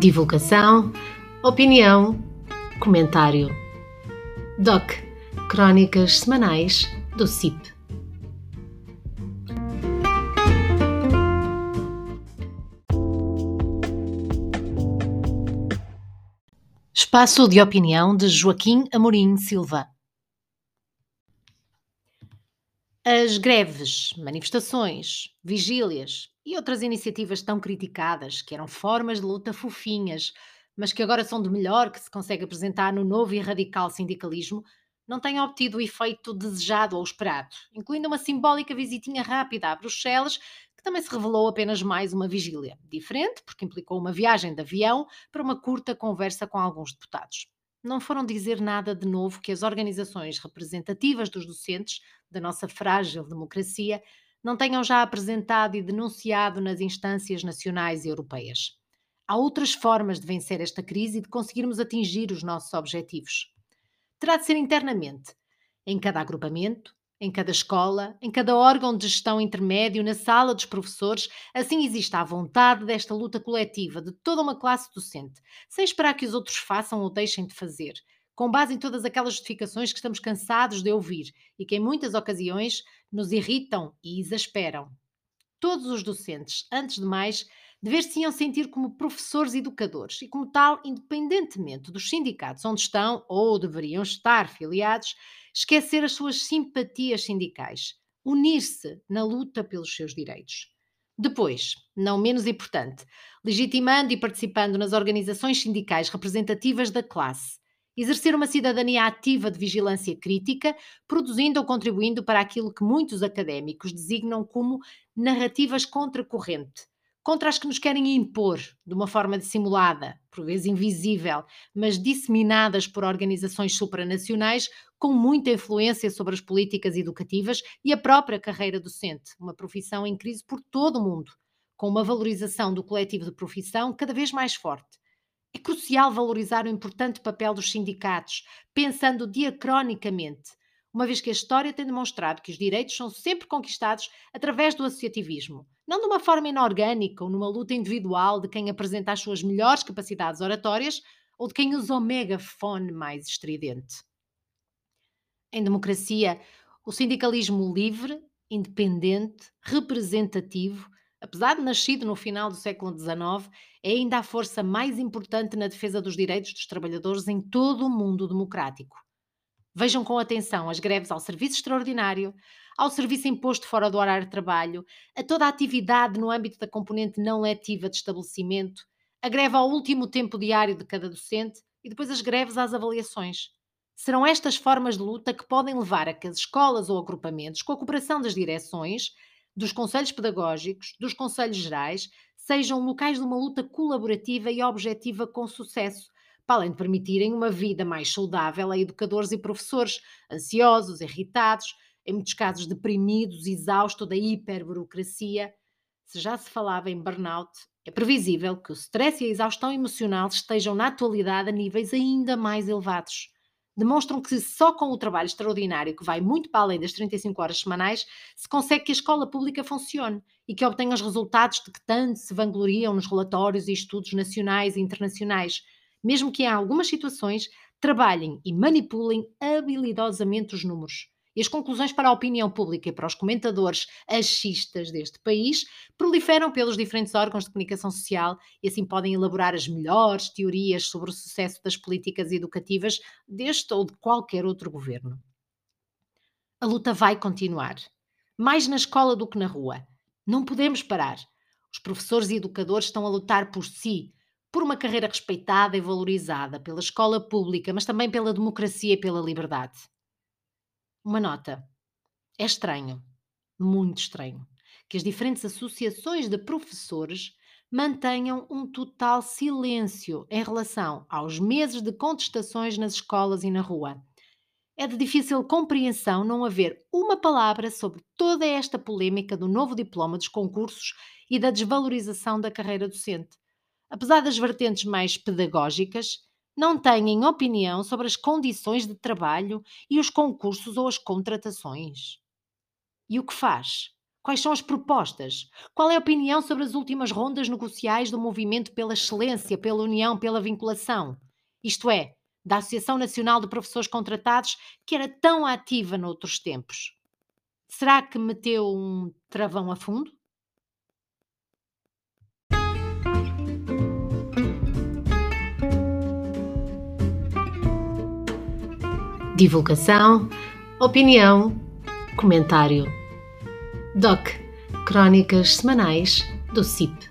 Divulgação, opinião, comentário. DOC Crónicas Semanais do CIP. Espaço de opinião de Joaquim Amorim Silva. As greves, manifestações, vigílias e outras iniciativas tão criticadas, que eram formas de luta fofinhas, mas que agora são de melhor que se consegue apresentar no novo e radical sindicalismo, não têm obtido o efeito desejado ou esperado, incluindo uma simbólica visitinha rápida a Bruxelas, que também se revelou apenas mais uma vigília. Diferente, porque implicou uma viagem de avião para uma curta conversa com alguns deputados não foram dizer nada de novo que as organizações representativas dos docentes da nossa frágil democracia não tenham já apresentado e denunciado nas instâncias nacionais e europeias. Há outras formas de vencer esta crise e de conseguirmos atingir os nossos objetivos. Terá de ser internamente, em cada agrupamento, em cada escola, em cada órgão de gestão intermédio, na sala dos professores, assim existe a vontade desta luta coletiva de toda uma classe docente, sem esperar que os outros façam ou deixem de fazer, com base em todas aquelas justificações que estamos cansados de ouvir e que em muitas ocasiões nos irritam e exasperam. Todos os docentes, antes de mais, dever-se-iam sentir como professores educadores e, como tal, independentemente dos sindicatos onde estão ou deveriam estar filiados, esquecer as suas simpatias sindicais, unir-se na luta pelos seus direitos. Depois, não menos importante, legitimando e participando nas organizações sindicais representativas da classe, exercer uma cidadania ativa de vigilância crítica, produzindo ou contribuindo para aquilo que muitos académicos designam como narrativas contra corrente, contra as que nos querem impor de uma forma dissimulada, por vezes invisível, mas disseminadas por organizações supranacionais com muita influência sobre as políticas educativas e a própria carreira docente, uma profissão em crise por todo o mundo, com uma valorização do coletivo de profissão cada vez mais forte. É crucial valorizar o importante papel dos sindicatos, pensando diacronicamente, uma vez que a história tem demonstrado que os direitos são sempre conquistados através do associativismo, não de uma forma inorgânica ou numa luta individual de quem apresenta as suas melhores capacidades oratórias ou de quem usa o megafone mais estridente. Em democracia, o sindicalismo livre, independente, representativo, apesar de nascido no final do século XIX, é ainda a força mais importante na defesa dos direitos dos trabalhadores em todo o mundo democrático. Vejam com atenção as greves ao serviço extraordinário, ao serviço imposto fora do horário de trabalho, a toda a atividade no âmbito da componente não letiva de estabelecimento, a greve ao último tempo diário de cada docente e depois as greves às avaliações. Serão estas formas de luta que podem levar a que as escolas ou agrupamentos, com a cooperação das direções, dos conselhos pedagógicos, dos conselhos gerais, sejam locais de uma luta colaborativa e objetiva com sucesso, para além de permitirem uma vida mais saudável a educadores e professores ansiosos, irritados, em muitos casos deprimidos, exaustos da hiperburocracia. Se já se falava em burnout, é previsível que o stress e a exaustão emocional estejam na atualidade a níveis ainda mais elevados. Demonstram que só com o trabalho extraordinário, que vai muito para além das 35 horas semanais, se consegue que a escola pública funcione e que obtenha os resultados de que tanto se vangloriam nos relatórios e estudos nacionais e internacionais, mesmo que em algumas situações trabalhem e manipulem habilidosamente os números. E as conclusões para a opinião pública e para os comentadores achistas deste país proliferam pelos diferentes órgãos de comunicação social e assim podem elaborar as melhores teorias sobre o sucesso das políticas educativas deste ou de qualquer outro governo. A luta vai continuar, mais na escola do que na rua. Não podemos parar. Os professores e educadores estão a lutar por si, por uma carreira respeitada e valorizada pela escola pública, mas também pela democracia e pela liberdade. Uma nota. É estranho, muito estranho, que as diferentes associações de professores mantenham um total silêncio em relação aos meses de contestações nas escolas e na rua. É de difícil compreensão não haver uma palavra sobre toda esta polêmica do novo diploma dos concursos e da desvalorização da carreira docente apesar das vertentes mais pedagógicas, não têm opinião sobre as condições de trabalho e os concursos ou as contratações. E o que faz? Quais são as propostas? Qual é a opinião sobre as últimas rondas negociais do movimento pela excelência, pela união, pela vinculação? Isto é, da Associação Nacional de Professores Contratados, que era tão ativa noutros tempos. Será que meteu um travão a fundo? Divulgação, opinião, comentário. DOC Crónicas Semanais do CIP.